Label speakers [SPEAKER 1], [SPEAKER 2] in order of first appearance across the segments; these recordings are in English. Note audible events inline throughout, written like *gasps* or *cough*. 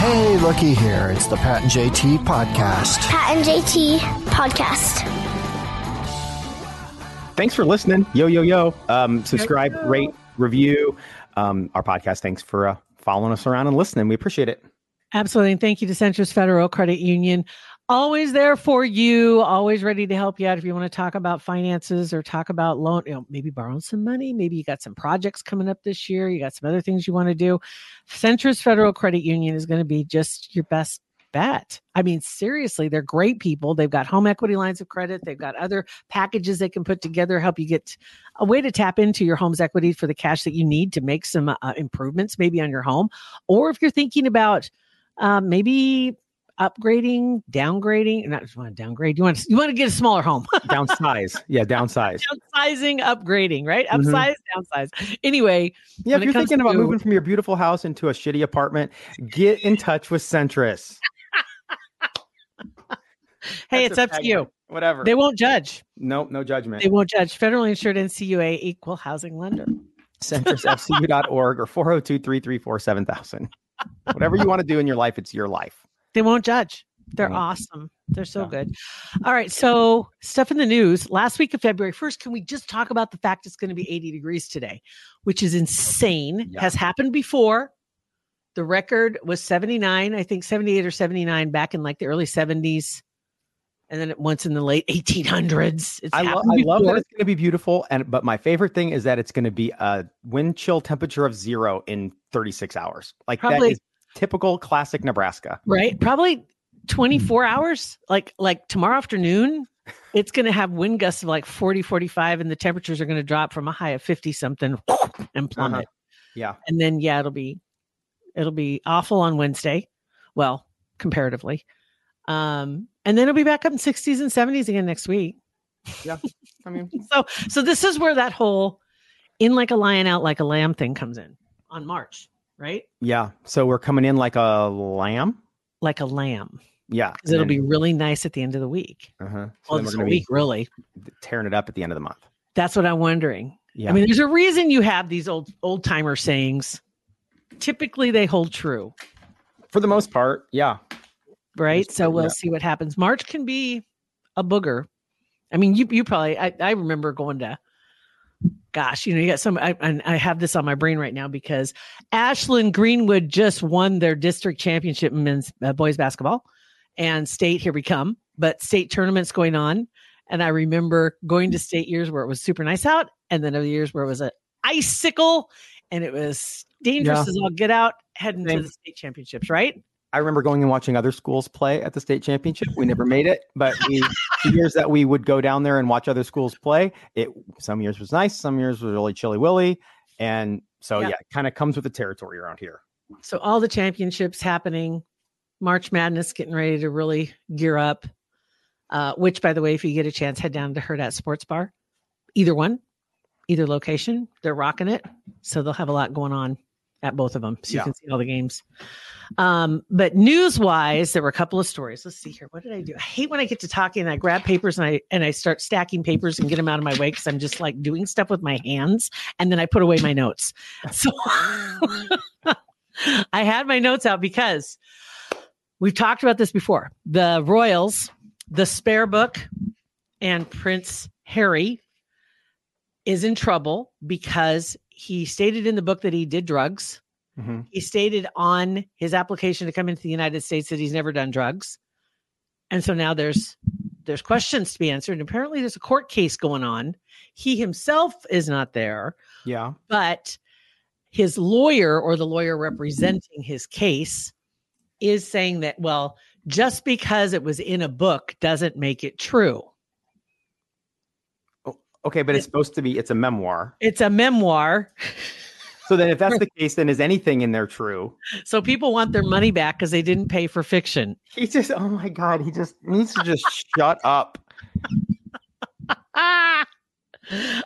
[SPEAKER 1] Hey, looky here. It's the Pat and JT podcast.
[SPEAKER 2] Pat and JT podcast.
[SPEAKER 3] Thanks for listening. Yo, yo, yo. Um, subscribe, rate, review um, our podcast. Thanks for uh, following us around and listening. We appreciate it.
[SPEAKER 4] Absolutely. And thank you to Centris Federal Credit Union. Always there for you, always ready to help you out if you want to talk about finances or talk about loan, you know, maybe borrowing some money. Maybe you got some projects coming up this year. You got some other things you want to do. Centris Federal Credit Union is going to be just your best bet. I mean, seriously, they're great people. They've got home equity lines of credit. They've got other packages they can put together, help you get a way to tap into your home's equity for the cash that you need to make some uh, improvements, maybe on your home. Or if you're thinking about um, maybe upgrading, downgrading, not just want to downgrade. You want to, you want to get a smaller home. *laughs*
[SPEAKER 3] Downsize. yeah, downsize.
[SPEAKER 4] Downsizing, upgrading, right?
[SPEAKER 3] Mhm.
[SPEAKER 4] Upsize, downsize. Anyway,
[SPEAKER 3] Yeah, if you're thinking about
[SPEAKER 4] to-
[SPEAKER 3] moving from your beautiful house into a shitty apartment, get in touch with Centris.
[SPEAKER 4] hey,
[SPEAKER 3] That's
[SPEAKER 4] it's up to you.
[SPEAKER 3] Whatever.
[SPEAKER 4] They won't judge.
[SPEAKER 3] nope, no judgment.
[SPEAKER 4] They won't judge. Federally insured NCUA equal housing lender.
[SPEAKER 3] CentrisFCU.org or 402 334 7000. Whatever you want to do in your life, it's your life.
[SPEAKER 4] They won't judge. They're awesome. They're so
[SPEAKER 3] Yeah.
[SPEAKER 4] good. All right. So, stuff in the news. Last week of February 1st, can we just talk about the fact it's going to be 80 degrees today, which is insane?
[SPEAKER 3] Yeah.
[SPEAKER 4] Has happened before. The record was 79, I think 78 or 79 back in like the early 70s. And then it once in the late 1800s. It's
[SPEAKER 3] I, lo- I love that it's going to be beautiful, and but my favorite thing is that it's going to be a wind chill temperature of zero in 36 hours. Like
[SPEAKER 4] Probably-
[SPEAKER 3] that is typical classic Nebraska.
[SPEAKER 4] right? Probably 24 hours like like tomorrow afternoon it's going to have wind gusts of like 40 45 and the temperatures are going to drop from a high of 50 something *laughs* and plummet.
[SPEAKER 3] Yeah,
[SPEAKER 4] and then yeah it'll be it'll be awful on wednesday. Well comparatively. Um and then it'll be back up in 60s and 70s again next week.
[SPEAKER 3] Yeah. I mean, *laughs*
[SPEAKER 4] so so this is where that whole in like a lion out like a lamb thing comes in on march right
[SPEAKER 3] yeah. So we're coming in like a lamb.
[SPEAKER 4] like a lamb
[SPEAKER 3] Yeah,
[SPEAKER 4] because it'll be really nice at the end of the week
[SPEAKER 3] Uh huh. So
[SPEAKER 4] well this
[SPEAKER 3] we're
[SPEAKER 4] whole
[SPEAKER 3] going
[SPEAKER 4] week really
[SPEAKER 3] tearing it up at the end of the month.
[SPEAKER 4] That's what I'm wondering.
[SPEAKER 3] Yeah.
[SPEAKER 4] I mean, there's a reason you have these old old timer sayings. Typically, they hold true,
[SPEAKER 3] for the most part, yeah.
[SPEAKER 4] right? So we'll see what happens. March can be a booger. I mean, you you probably I, I remember going to. Gosh, you know, you got some. I, and I have this on my brain right now because Ashland Greenwood just won their district championship in men's uh, boys basketball, and state here we come. But state tournaments going on, and I remember going to state years where it was super nice out, and then other years where it was an icicle, and it was dangerous
[SPEAKER 3] Yeah.
[SPEAKER 4] as all get out heading to the state championships, right?
[SPEAKER 3] I remember going and watching other schools play at the state championship. We never made it, but we, *laughs* the years that we would go down there and watch other schools play, it some years was nice, some years was really chilly willy, and so
[SPEAKER 4] Yeah.
[SPEAKER 3] yeah, it kind of comes with the territory around here.
[SPEAKER 4] So all the championships happening, March Madness getting ready to really gear up. Uh, which, by the way, if you get a chance, head down to at Sports Bar. Either one, either location, they're rocking it. So they'll have a lot going on at both of them, so
[SPEAKER 3] Yeah.
[SPEAKER 4] you can see all the games. Um, but news wise, there were a couple of stories. Let's see here. What did I do? I hate when I get to talking and I grab papers and I and I start stacking papers and get them out of my way because I'm just like doing stuff with my hands and then I put away my notes. So *laughs* I had my notes out because we've talked about this before. The Royals, the spare book, and Prince Harry is in trouble because he stated in the book that he did drugs.
[SPEAKER 3] Mhm.
[SPEAKER 4] He stated on his application to come into the United States that he's never done drugs. And so now there's there's questions to be answered. And apparently there's a court case going on. He himself is not there
[SPEAKER 3] Yeah,
[SPEAKER 4] but his lawyer or the lawyer representing his case is saying that well just because it was in a book doesn't make it true
[SPEAKER 3] Okay, but it's supposed to be it's a memoir.
[SPEAKER 4] It's a memoir.
[SPEAKER 3] So then if that's the *laughs* case, then is anything in there true?
[SPEAKER 4] So people want their money back because they didn't pay for fiction.
[SPEAKER 3] He just oh my god, he just needs to just shut up. *laughs*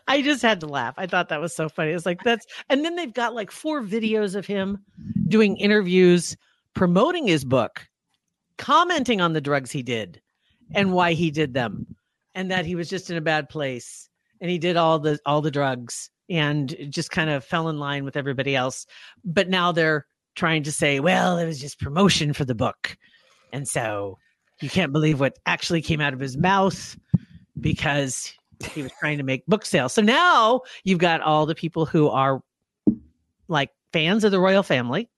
[SPEAKER 4] I just had to laugh. I thought that was so funny. It's like that's and then they've got like four videos of him doing interviews promoting his book, commenting on the drugs he did and why he did them and that he was just in a bad place and he did all the all the drugs and just kind of fell in line with everybody else. But now they're trying to say, well, it was just promotion for the book. And so you can't believe what actually came out of his mouth because he was trying to make book sales. So now you've got all the people who are like fans of the royal family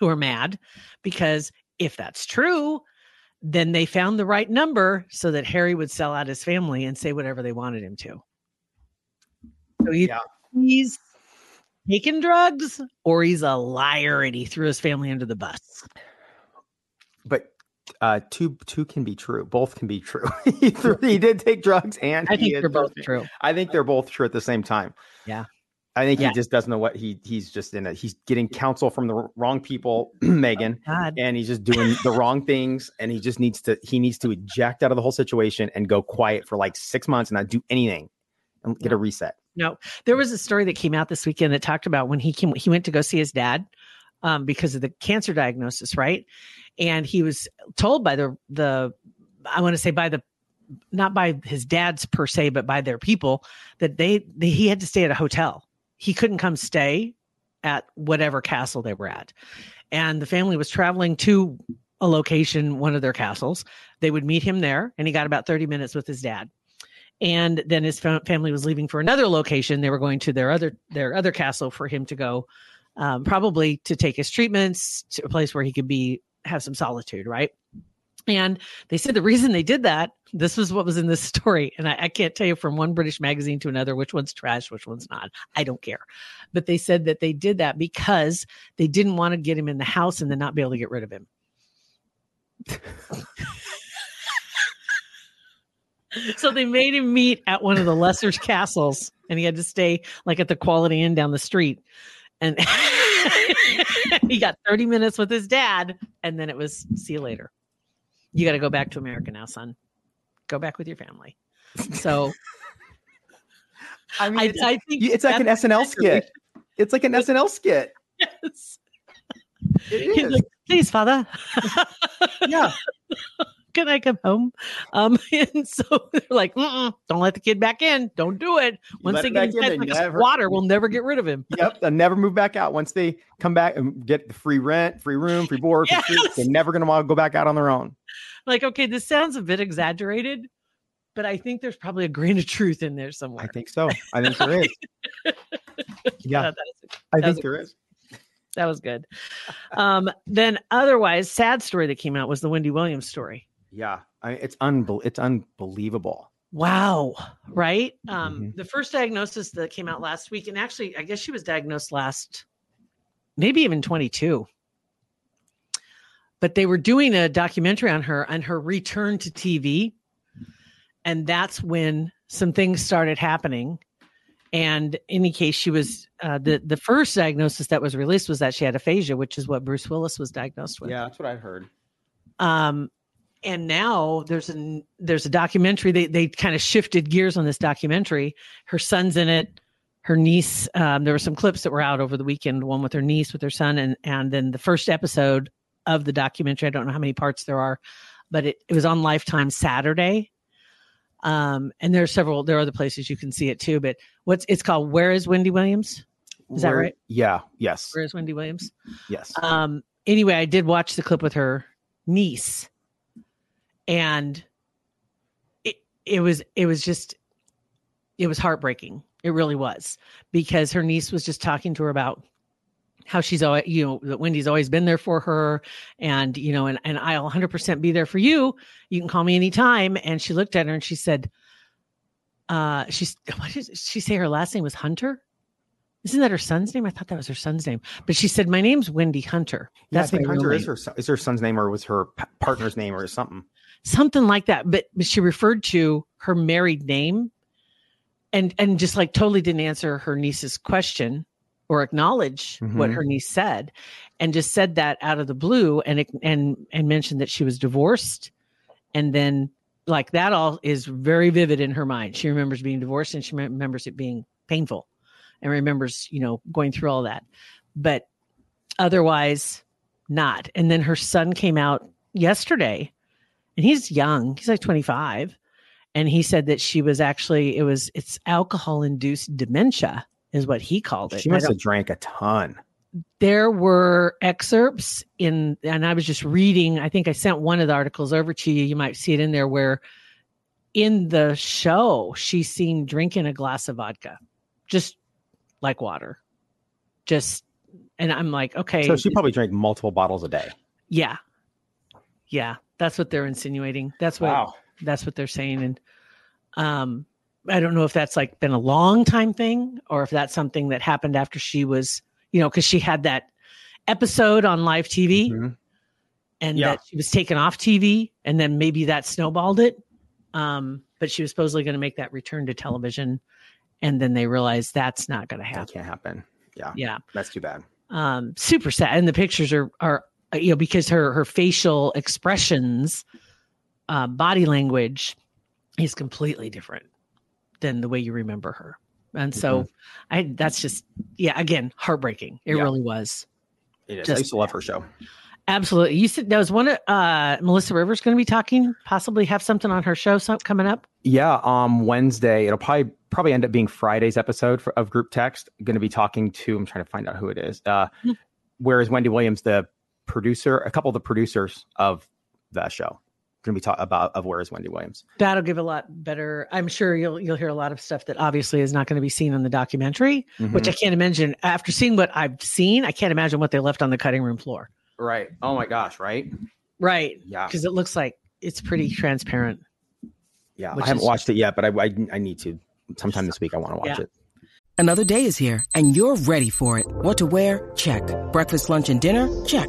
[SPEAKER 4] who are mad because if that's true, then they found the right number so that Harry would sell out his family and say whatever they wanted him to. So either
[SPEAKER 3] Yeah.
[SPEAKER 4] he's taking drugs or he's a liar and he threw his family under the bus.
[SPEAKER 3] But uh two two can be true. Both can be true. *laughs* he, threw- he did take drugs and
[SPEAKER 4] I
[SPEAKER 3] he
[SPEAKER 4] think they're both true.
[SPEAKER 3] I think they're both true at the same time.
[SPEAKER 4] Yeah.
[SPEAKER 3] I think
[SPEAKER 4] Yeah.
[SPEAKER 3] he just doesn't know what he he's just in it. He's getting counsel from the wrong people, *clears throat* Meghan,
[SPEAKER 4] God.
[SPEAKER 3] and he's just doing the wrong things. And he just needs to he needs to eject out of the whole situation and go quiet for like six months and not do anything and get a reset.
[SPEAKER 4] No, there was a story that came out this weekend that talked about when he came, he went to go see his dad um, because of the cancer diagnosis, right? And he was told by the the I want to say by the not by his dad's per se, but by their people that they, they he had to stay at a hotel. He couldn't come stay at whatever castle they were at, and the family was traveling to a location, one of their castles. They would meet him there, and he got about thirty minutes with his dad. And then his fa- family was leaving for another location. They were going to their other their other castle for him to go um, probably to take his treatments to a place where he could be have some solitude right and they said the reason they did that this was what was in this *laughs* story. And I, I can't tell you from one british magazine to another which one's trash which one's not. I don't care. But they said that they did that because they didn't want to get him in the house and then not be able to get rid of him. So they made him meet at one of the lesser castles and he had to stay like at the quality inn down the street. And *laughs* he got 30 minutes with his dad and then it was see you later you got to go back to america now son go back with your family so *laughs*
[SPEAKER 3] I mean,
[SPEAKER 4] I,
[SPEAKER 3] it's,
[SPEAKER 4] I think
[SPEAKER 3] it's like an SNL skit. It's like an SNL skit.
[SPEAKER 4] Yes.
[SPEAKER 3] It
[SPEAKER 4] He's like, please father
[SPEAKER 3] yeah. *laughs*
[SPEAKER 4] can i come home um *laughs* and so they're like Mm-mm, don't let the kid back in don't do it once they get
[SPEAKER 3] in,
[SPEAKER 4] inside
[SPEAKER 3] they
[SPEAKER 4] like
[SPEAKER 3] never-
[SPEAKER 4] squatter we'll never get rid of him
[SPEAKER 3] Yep. They'll never move back out once they come back and get the free rent, free room, free board. free. They're never going to want to go back out on their own.
[SPEAKER 4] like okay this sounds a bit exaggerated but i think there's probably a grain of truth in there somewhere.
[SPEAKER 3] I think so. I think there is. *laughs* Yeah,
[SPEAKER 4] is-
[SPEAKER 3] I think there is.
[SPEAKER 4] that was good um then otherwise sad story that came out was the wendy williams story
[SPEAKER 3] Yeah, I, it's unbel- It's unbelievable.
[SPEAKER 4] wow right um
[SPEAKER 3] Mhm.
[SPEAKER 4] the first diagnosis that came out last week and actually i guess she was diagnosed last maybe even 22 but they were doing a documentary on her on her return to tv and that's when some things started happening and in any case she was uh, the the first diagnosis that was released was that she had aphasia which is what bruce willis was diagnosed with
[SPEAKER 3] Yeah, that's what I heard.
[SPEAKER 4] um and now there's an there's a documentary they they kind of shifted gears on this documentary her son's in it her niece um, there were some clips that were out over the weekend one with her niece with her son and and then the first episode of the documentary i don't know how many parts there are but it, it was on lifetime saturday um and there are several there are other places you can see it too but what's it's called where is wendy williams Is that right?
[SPEAKER 3] Yeah. Yes.
[SPEAKER 4] where is wendy williams
[SPEAKER 3] Yes.
[SPEAKER 4] um anyway i did watch the clip with her niece and it it was it was just it was heartbreaking. It really was. Because her niece was just talking to her about how she's always you know that wendy's always been there for her. And you know and, and i'll 100% be there for you. You can call me anytime. And she looked at her and she said uh she's *laughs* what did she say her last name was hunter? Isn't that her son's name? I thought that was her son's name. But she said my name's wendy hunter.
[SPEAKER 3] Yeah, I think
[SPEAKER 4] real
[SPEAKER 3] Hunter
[SPEAKER 4] name."
[SPEAKER 3] is her is her son's name or was her partner's name or something.
[SPEAKER 4] Something like that. But, she referred to her married name and and just like totally didn't answer her niece's question or acknowledge what
[SPEAKER 3] Mhm.
[SPEAKER 4] her niece said and just said that out of the blue and and and mentioned that she was divorced and then like that all is very vivid in her mind she remembers being divorced and she remembers it being painful and remembers you know going through all that but otherwise not and then her son came out yesterday and he's young he's like 25 and he said that she was actually it was it's alcohol induced dementia is what he called it.
[SPEAKER 3] She must have drank a ton.
[SPEAKER 4] there were excerpts in and i was just reading i think i sent one of the articles over to you you might see it in there where in the show she's seen drinking a glass of vodka just like water. Just and i'm like okay.
[SPEAKER 3] So she probably drank multiple bottles a day.
[SPEAKER 4] yeah. Yeah that's what they're insinuating that's what that's what they're saying and um i don't know if that's like been a long time thing or if that's something that happened after she was you know because she had that episode on live tv
[SPEAKER 3] Mhm.
[SPEAKER 4] and
[SPEAKER 3] Yeah.
[SPEAKER 4] that she was taken off tv and then maybe that snowballed it um but she was supposedly going to make that return to television and then they realized that's not going to happen.
[SPEAKER 3] That can't happen. Yeah,
[SPEAKER 4] yeah
[SPEAKER 3] that's too bad.
[SPEAKER 4] um super sad and the pictures are are you know because her her facial expressions uh body language is completely different than the way you remember her and so i that's just yeah again heartbreaking it
[SPEAKER 3] Yeah.
[SPEAKER 4] really was
[SPEAKER 3] It is.
[SPEAKER 4] Just-
[SPEAKER 3] I used to love her show.
[SPEAKER 4] absolutely you said there was one uh melissa rivers going to be talking possibly have something on her show some, coming up
[SPEAKER 3] Yeah, um, Wednesday. It'll probably probably end up being Friday's episode for, of Group Text. Going to be talking to. I'm trying to find out who it is. Uh,
[SPEAKER 4] Hmm.
[SPEAKER 3] where is Wendy Williams, the producer? A couple of the producers of the show. Going to be talking about of where is Wendy Williams.
[SPEAKER 4] that'll give a lot better i'm sure you'll you'll hear a lot of stuff that obviously is not going to be seen in the documentary which
[SPEAKER 3] Mhm.
[SPEAKER 4] I can't imagine. After seeing what I've seen, I can't imagine what they left on the cutting room floor.
[SPEAKER 3] right. Oh my gosh. Right.
[SPEAKER 4] Right.
[SPEAKER 3] Yeah.
[SPEAKER 4] Because it looks like it's pretty transparent.
[SPEAKER 3] Yeah. I haven't
[SPEAKER 4] is-
[SPEAKER 3] watched it yet, but I, I I need to sometime this week. I want to watch
[SPEAKER 4] Yeah.
[SPEAKER 3] it.
[SPEAKER 5] Another day is here, and you're ready for it. What to wear? Check. Breakfast, lunch, and dinner? Check.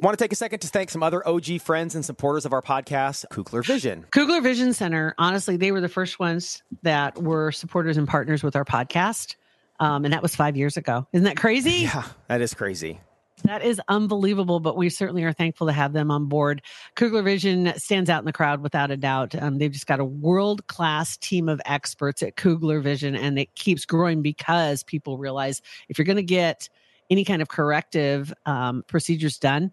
[SPEAKER 3] Want to take a second to thank some other OG friends and supporters of our podcast, Kugler Vision.
[SPEAKER 4] Kugler Vision Center, honestly, they were the first ones that were supporters and partners with our podcast. Um, and that was five years ago. Isn't that crazy?
[SPEAKER 3] Yeah, that is crazy.
[SPEAKER 4] That is unbelievable, but we certainly are thankful to have them on board. Kugler Vision stands out in the crowd without a doubt. Um, they've just got a world class team of experts at Kugler Vision, and it keeps growing because people realize if you're going to get any kind of corrective um, procedures done,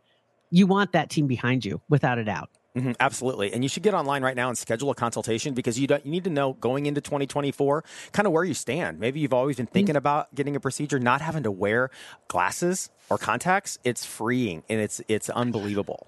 [SPEAKER 4] you want that team behind you without a doubt.
[SPEAKER 3] Mhm, absolutely. And you should get online right now and schedule a consultation because you, don't, you need to know going into 2024 kind of where you stand. Maybe you've always been thinking about getting a procedure, not having to wear glasses or contacts. It's freeing and it's it's unbelievable.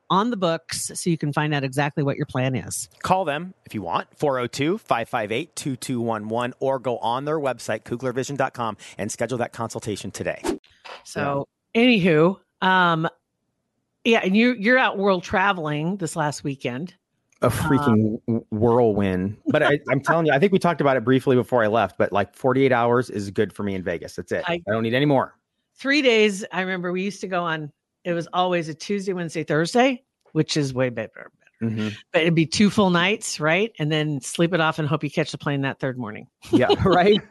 [SPEAKER 4] on the books so you can find out exactly what your plan is.
[SPEAKER 3] Call them if you want, 402 558 2211, or go on their website, kuglervision.com, and schedule that consultation today.
[SPEAKER 4] So, anywho, um, yeah, and you you're out world traveling this last weekend.
[SPEAKER 3] A freaking w- whirlwind. But I, I'm telling you, I think we talked about it briefly before I left, but like 48 hours is good for me in Vegas. That's it.
[SPEAKER 4] I-
[SPEAKER 3] I don't need any more.
[SPEAKER 4] Three days. I remember we used to go on. It was always a Tuesday, Wednesday, Thursday, which is way better.
[SPEAKER 3] Mhm.
[SPEAKER 4] But it'd be two full nights, right? And then sleep it off and hope you catch the plane that third morning.
[SPEAKER 3] Yeah, *laughs* right.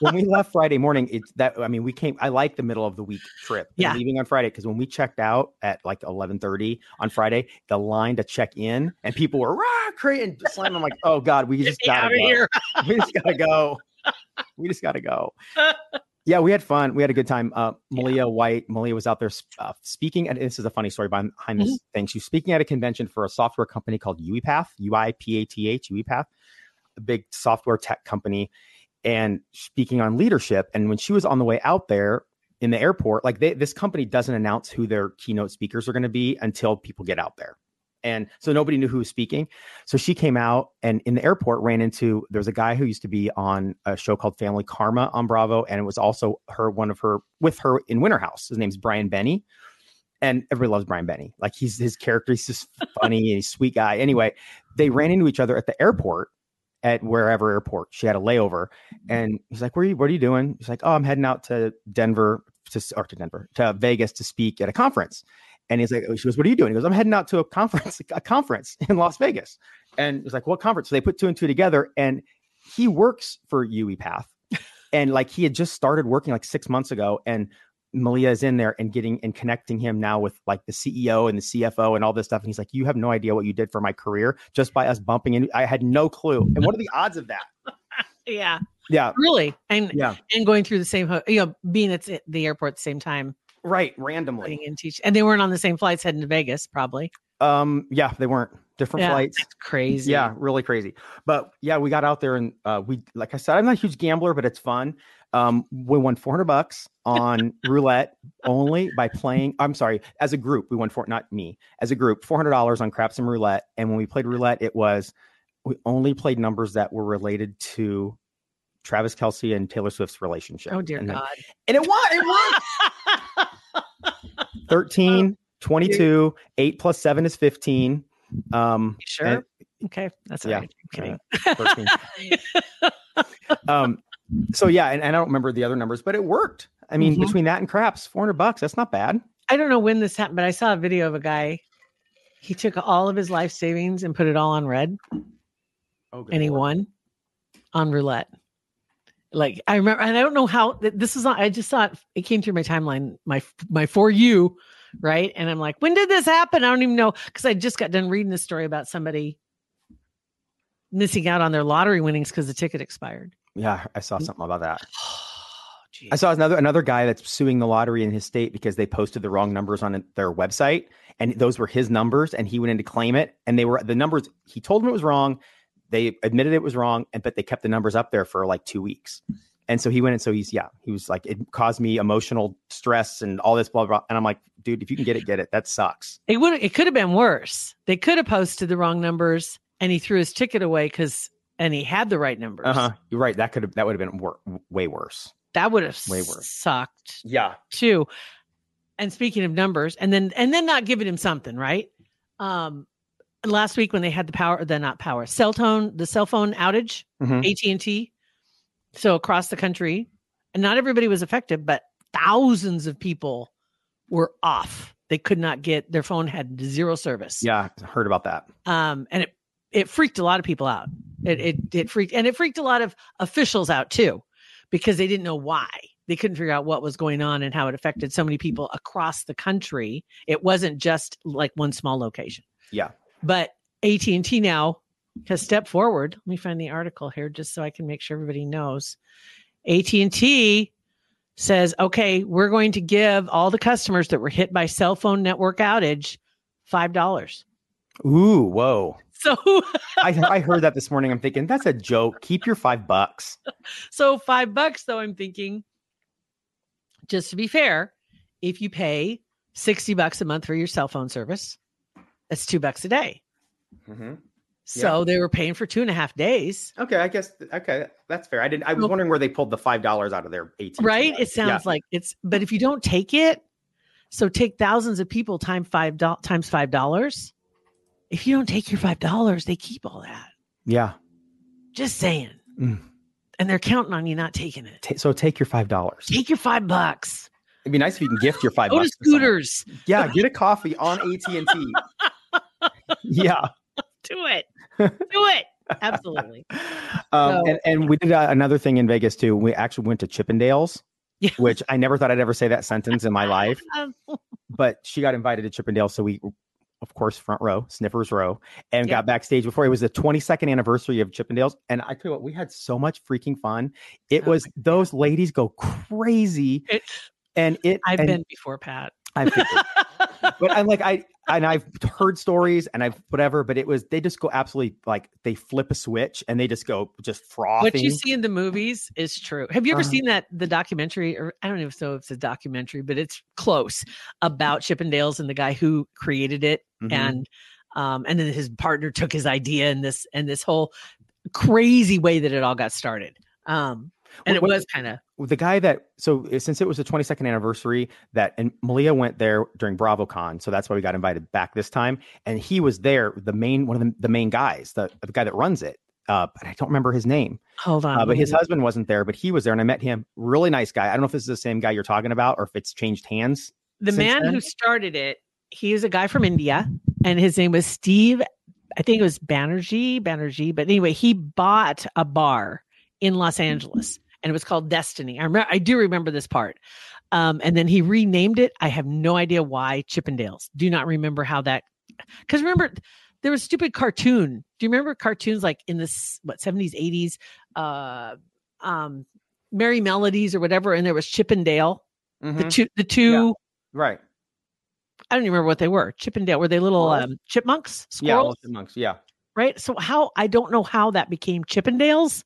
[SPEAKER 3] when we left Friday morning, it's that I mean, we came. I like the middle of the week trip.
[SPEAKER 4] Yeah.
[SPEAKER 3] leaving on Friday because when we checked out at like eleven thirty on Friday, the line to check in and people were rah, creating slamming. I'm like, oh god, we just gotta go.
[SPEAKER 4] here. *laughs*
[SPEAKER 3] we just gotta go. We just gotta go. *laughs* Yeah, we had fun. We had a good time. Uh, Malia White, Malia was out there uh, speaking, and this is a funny story behind, behind this thing. She was speaking at a convention for a software company called UiPath, U I P A T H, UiPath, a big software tech company, and speaking on leadership. And when she was on the way out there in the airport, like they, this company doesn't announce who their keynote speakers are going to be until people get out there. And so nobody knew who was speaking. So she came out and in the airport ran into there's a guy who used to be on a show called Family Karma on Bravo. And it was also her, one of her with her in Winter House. His name's Brian Benni. And everybody loves Brian Benni. Like he's his character, he's just *laughs* funny and he's a sweet guy. Anyway, they ran into each other at the airport at wherever airport. She had a layover. And he's like, Where are you what are you doing? He's like, Oh, I'm heading out to Denver to or to Denver, to Vegas to speak at a conference. And he's like, she goes, What are you doing? He goes, I'm heading out to a conference, *laughs* a conference in Las Vegas. And he's like, What conference? So they put two and two together. And he works for UiPath. *laughs* and like he had just started working like six months ago. And Malia is in there and getting and connecting him now with like the CEO and the CFO and all this stuff. And he's like, You have no idea what you did for my career just by us bumping in. I had no clue. And what are the odds of that? *laughs*
[SPEAKER 4] Yeah,
[SPEAKER 3] Yeah.
[SPEAKER 4] really, and
[SPEAKER 3] Yeah.
[SPEAKER 4] and going through the same, you know, being at the airport at the same time,
[SPEAKER 3] Right. Randomly.
[SPEAKER 4] in teach, and they weren't on the same flights heading to Vegas, probably.
[SPEAKER 3] Um, yeah, they weren't different
[SPEAKER 4] Yeah,
[SPEAKER 3] flights.
[SPEAKER 4] That's crazy.
[SPEAKER 3] Yeah, really crazy. But yeah, we got out there and uh, we, like I said, I'm not a huge gambler, but it's fun. Um, we won 400 bucks on *laughs* roulette only by playing. I'm sorry, as a group, we won four, not me, as a group, $400 on craps and roulette. And when we played roulette, it was we only played numbers that were related to Travis Kelce and Taylor Swift's relationship.
[SPEAKER 4] Oh dear
[SPEAKER 3] and then-
[SPEAKER 4] God.
[SPEAKER 3] and it won. it was *laughs* 13, 22, 8 plus 7 is 15. Um,
[SPEAKER 4] sure?
[SPEAKER 3] and-
[SPEAKER 4] okay, that's
[SPEAKER 3] Yeah,
[SPEAKER 4] right. I'm kidding.
[SPEAKER 3] 13. *laughs* um, so yeah, and, and I don't remember the other numbers, but it worked. I mean,
[SPEAKER 4] Mhm.
[SPEAKER 3] between that and craps, 400 bucks, that's not bad.
[SPEAKER 4] I don't know when this happened, but I saw a video of a guy. He took all of his life savings and put it all on red,
[SPEAKER 3] Oh,
[SPEAKER 4] and he won on roulette. Like I remember, and I don't know how this is. Not, I just saw it. It came through my timeline, my my for you, right? And I'm like, when did this happen? I don't even know because I just got done reading this story about somebody missing out on their lottery winnings because the ticket expired.
[SPEAKER 3] Yeah, I saw something about that. *gasps* I saw another another guy that's suing the lottery in his state because they posted the wrong numbers on their website, and those were his numbers, and he went in to claim it, and they were the numbers. He told them it was wrong. They admitted it was wrong, and but they kept the numbers up there for like two weeks. And so he went and so he's yeah, he was like, it caused me emotional stress and all this blah blah. And I'm like, dude, if you can get it, get it. That sucks.
[SPEAKER 4] It would it could have been worse. They could have posted the wrong numbers and he threw his ticket away because and he had the right numbers.
[SPEAKER 3] Uh huh. You're right. That could have that would have been wor- way worse.
[SPEAKER 4] That would have
[SPEAKER 3] Way worse.
[SPEAKER 4] sucked
[SPEAKER 3] Yeah.
[SPEAKER 4] too. And speaking of numbers, and then and then not giving him something, right? Um last week when they had the power, the not power, cell phone, the cell phone outage,
[SPEAKER 3] Mhm.
[SPEAKER 4] AT and T. So across the country, and not everybody was affected, but thousands of people were off. They could not get their phone had zero service.
[SPEAKER 3] Yeah. I Heard about that.
[SPEAKER 4] um, and it it freaked a lot of people out. It it it freaked and it freaked a lot of officials out too, because they didn't know why. They couldn't figure out what was going on and how it affected so many people across the country. It wasn't just like one small location.
[SPEAKER 3] Yeah.
[SPEAKER 4] But AT and T now has stepped forward. Let me find the article here just so I can make sure everybody knows. AT and T says, "Okay, we're going to give all the customers that were hit by cell phone network outage five dollars."
[SPEAKER 3] Ooh. Whoa.
[SPEAKER 4] So *laughs*
[SPEAKER 3] I I heard that this morning. I'm thinking that's a joke. Keep your five bucks.
[SPEAKER 4] So five bucks, though, I'm thinking, just to be fair, if you pay 60 bucks a month for your cell phone service, that's two bucks a day.
[SPEAKER 3] Mm-hmm.
[SPEAKER 4] So they were paying for two and a half days,
[SPEAKER 3] Okay. I guess. Okay. That's fair. I didn't. I was wondering where they pulled the five dollars out of their AT.
[SPEAKER 4] right? It sounds like it's, but if you don't take it, so take thousands of people time five do- times five dollars. If you don't take your five dollars, they keep all that.
[SPEAKER 3] Yeah.
[SPEAKER 4] Just saying.
[SPEAKER 3] Mm.
[SPEAKER 4] And they're counting on you not taking it.
[SPEAKER 3] Ta- so take your five dollars.
[SPEAKER 4] Take your five bucks.
[SPEAKER 3] It'd be nice if you can gift your five
[SPEAKER 4] Go to
[SPEAKER 3] bucks. someone.
[SPEAKER 4] scooters.
[SPEAKER 3] Yeah. Get a coffee on AT and T. Yeah. *laughs*
[SPEAKER 4] Do it. Do it. Absolutely.
[SPEAKER 3] Um,
[SPEAKER 4] So-
[SPEAKER 3] and, and we did uh, another thing in Vegas too. We actually went to Chippendales,
[SPEAKER 4] Yeah.
[SPEAKER 3] which I never thought I'd ever say that sentence in my *laughs* life. But she got invited to Chippendales, so we of course, front row, Sniffers row, and
[SPEAKER 4] Yeah.
[SPEAKER 3] got backstage before it was the 22nd anniversary of Chippendales. And I tell you what, we had so much freaking fun. It
[SPEAKER 4] Oh
[SPEAKER 3] was those ladies go crazy,
[SPEAKER 4] It,
[SPEAKER 3] and it.
[SPEAKER 4] I've
[SPEAKER 3] and
[SPEAKER 4] been before, Pat.
[SPEAKER 3] I *laughs* but I'm like I and I've heard stories and I've whatever, but it was they just go absolutely like they flip a switch and they just go just frothing.
[SPEAKER 4] what you see in the movies is true. Have you ever
[SPEAKER 3] Uh-huh.
[SPEAKER 4] seen that the documentary, or I don't know if so, it's a documentary, but it's close about Chippendales and the guy who created it,
[SPEAKER 3] Mhm.
[SPEAKER 4] and um, and then his partner took his idea and this and this whole crazy way that it all got started. Um, and
[SPEAKER 3] What-
[SPEAKER 4] it was kind of
[SPEAKER 3] the guy that so uh, since it was the 22nd anniversary that and Malia went there during BravoCon, so that's why we got invited back this time. And he was there, the main one of the, the main guys, the, the guy that runs it. Uh, but I don't remember his name.
[SPEAKER 4] hold on.
[SPEAKER 3] Uh, but his husband wasn't there, but he was there, and I met him. Really nice guy. I don't know if this is the same guy you're talking about or if it's changed hands.
[SPEAKER 4] the man
[SPEAKER 3] then?
[SPEAKER 4] who started it, he is a guy from India, and his name was Steve. I think it was Banerjee, Banerjee. But anyway, he bought a bar in Los Angeles, and it was called Destiny. I remember, I do remember this part. Um, and then he renamed it. I have no idea why Chippendales. Do not remember how that. Because remember, there was stupid cartoon. Do you remember cartoons like in this what seventies, eighties, uh, um, Merrie Melodies or whatever? And there was Chippendale. The two, the two.
[SPEAKER 3] Right.
[SPEAKER 4] I don't even remember what they were. Chippendale. Were they little um, chipmunks?
[SPEAKER 3] Yeah.
[SPEAKER 4] Squirrels?
[SPEAKER 3] Little Monks. Yeah.
[SPEAKER 4] Right. So how I don't know how that became Chippendales,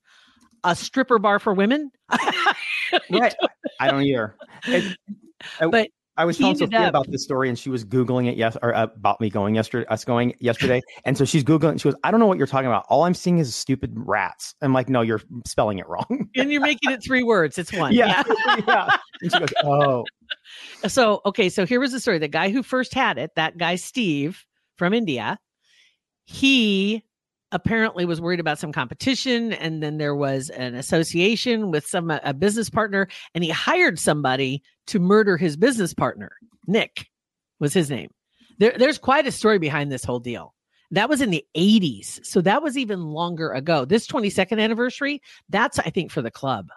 [SPEAKER 4] a stripper bar for women. *laughs*
[SPEAKER 3] Right. I don't either. It- I-
[SPEAKER 4] But
[SPEAKER 3] I was telling Sophia
[SPEAKER 4] up-
[SPEAKER 3] about this story, and she was googling it yes or uh, about me going yesterday, us going yesterday, and so she's googling. She goes, "I don't know what you're talking about. All I'm seeing is stupid rats." I'm like, "No, you're spelling it wrong."
[SPEAKER 4] and you're making it three words. It's one.
[SPEAKER 3] yeah, yeah. *laughs* And she goes, "Oh,
[SPEAKER 4] So okay. So here was the story. The guy who first had it, that guy Steve from India, he apparently was worried about some competition, and then there was an association with some a business partner, and he hired somebody to murder his business partner. Nick was his name. There, there's quite a story behind this whole deal. That was in the 80s. So that was even longer ago. This 22nd anniversary, that's I think for the club,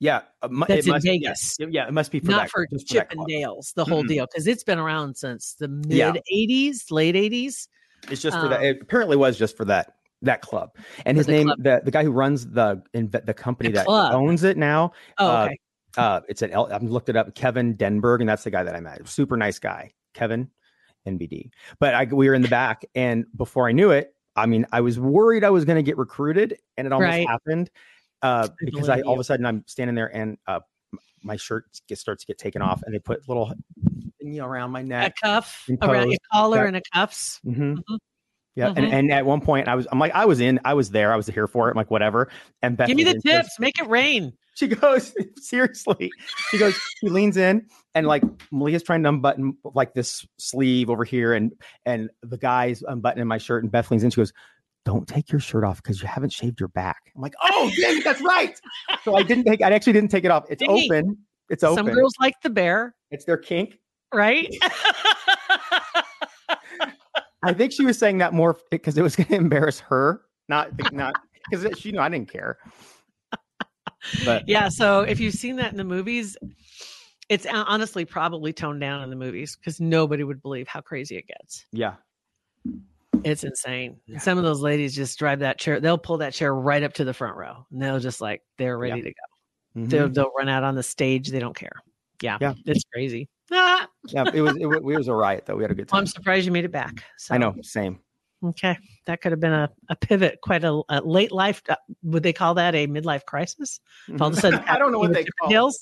[SPEAKER 3] yeah." uh, mu-
[SPEAKER 4] That's
[SPEAKER 3] it
[SPEAKER 4] in
[SPEAKER 3] must,
[SPEAKER 4] Vegas.
[SPEAKER 3] Yeah, yeah, it must be for
[SPEAKER 4] not
[SPEAKER 3] that,
[SPEAKER 4] for
[SPEAKER 3] just that club.
[SPEAKER 4] Chippendales, the whole
[SPEAKER 3] Mm-mm.
[SPEAKER 4] deal, because it's been around since the mid
[SPEAKER 3] Yeah.
[SPEAKER 4] 80s, late 80s.
[SPEAKER 3] It's just for that.
[SPEAKER 4] Um,
[SPEAKER 3] It apparently was just for that that club. And his
[SPEAKER 4] the
[SPEAKER 3] name,
[SPEAKER 4] club.
[SPEAKER 3] the the guy who runs the the company
[SPEAKER 4] The
[SPEAKER 3] that
[SPEAKER 4] club.
[SPEAKER 3] owns it now.
[SPEAKER 4] Oh,
[SPEAKER 3] Uh,
[SPEAKER 4] okay.
[SPEAKER 3] uh it's an L- I've looked it up kevin denberg and that's the guy that i met super nice guy kevin nbd but i we were in the back and before i knew it i mean i was worried i was going to get recruited and it almost
[SPEAKER 4] Right.
[SPEAKER 3] happened uh because i all of a sudden i'm standing there and uh my shirt gets starts to get taken off and they put little thingy around my neck,
[SPEAKER 4] a
[SPEAKER 3] cuff
[SPEAKER 4] around your collar
[SPEAKER 3] Yeah.
[SPEAKER 4] and a cuffs.
[SPEAKER 3] hmm
[SPEAKER 4] Mhm.
[SPEAKER 3] yeah
[SPEAKER 4] Mhm.
[SPEAKER 3] and, and at one point i was i'm like i was in i was there i was here for it I'm like whatever and Beth
[SPEAKER 4] Give me the
[SPEAKER 3] in. She goes-
[SPEAKER 4] tips. Make it rain.
[SPEAKER 3] she goes *laughs* seriously she goes she leans in and like malia's trying to unbutton like this sleeve over here and and the guy's unbuttoning my shirt and beth leans in she goes don't take your shirt off because you haven't shaved your back i'm like oh dang, that's right so i didn't take i actually didn't take it off it's open it's open
[SPEAKER 4] Some girls like the bear,
[SPEAKER 3] it's their kink
[SPEAKER 4] right?
[SPEAKER 3] i think she was saying that more because it was going *laughs* to embarrass her not not because she knew i didn't care but
[SPEAKER 4] yeah. So if you've seen that in the movies, it's honestly probably toned down in the movies because nobody would believe how crazy it gets.
[SPEAKER 3] yeah
[SPEAKER 4] It's insane.
[SPEAKER 3] Yeah.
[SPEAKER 4] Some of those ladies just drive that chair. They'll pull that chair right up to the front row, and they'll just like they're ready to go.
[SPEAKER 3] Mhm.
[SPEAKER 4] They'll, they'll run out on the stage. They don't care. Yeah,
[SPEAKER 3] Yeah.
[SPEAKER 4] it's crazy. Ah,
[SPEAKER 3] yeah it was it, was- it was a riot though we had a good
[SPEAKER 4] well,
[SPEAKER 3] time
[SPEAKER 4] I'm surprised you made it back. So,
[SPEAKER 3] i know same
[SPEAKER 4] Okay, that could have been a, a pivot, quite a, a late life. Uh, would they call that a midlife crisis? If all of a sudden, *laughs*
[SPEAKER 3] I don't know what they call
[SPEAKER 4] Chippendales?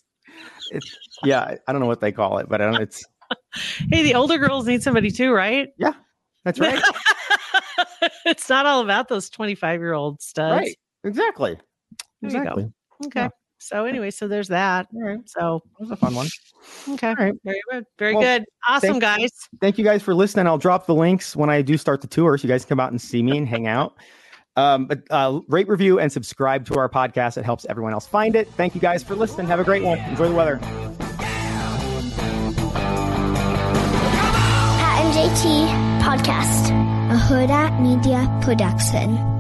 [SPEAKER 3] it. It's, yeah, I- don't know what they call it, but I don't, it's *laughs*
[SPEAKER 4] Hey, the older girls need somebody too, right?
[SPEAKER 3] Yeah, that's right. *laughs*
[SPEAKER 4] it's not all about those 25 year old studs.
[SPEAKER 3] right. Exactly.
[SPEAKER 4] There.
[SPEAKER 3] Exactly.
[SPEAKER 4] Okay.
[SPEAKER 3] Yeah.
[SPEAKER 4] So anyway, so there's that.
[SPEAKER 3] All right.
[SPEAKER 4] So
[SPEAKER 3] That was a fun one.
[SPEAKER 4] okay,
[SPEAKER 3] right.
[SPEAKER 4] very good, very
[SPEAKER 3] Well,
[SPEAKER 4] good, awesome,
[SPEAKER 3] thank-
[SPEAKER 4] guys.
[SPEAKER 3] Thank you guys for listening. I'll drop the links when I do start the tour so you guys come out and see me and hang out. Um, but uh, rate, review, and subscribe to our podcast. It helps everyone else find it. Thank you guys for listening. Have a great one. Enjoy the weather.
[SPEAKER 2] Pat and JT Podcast, a Hurrdat Media Production.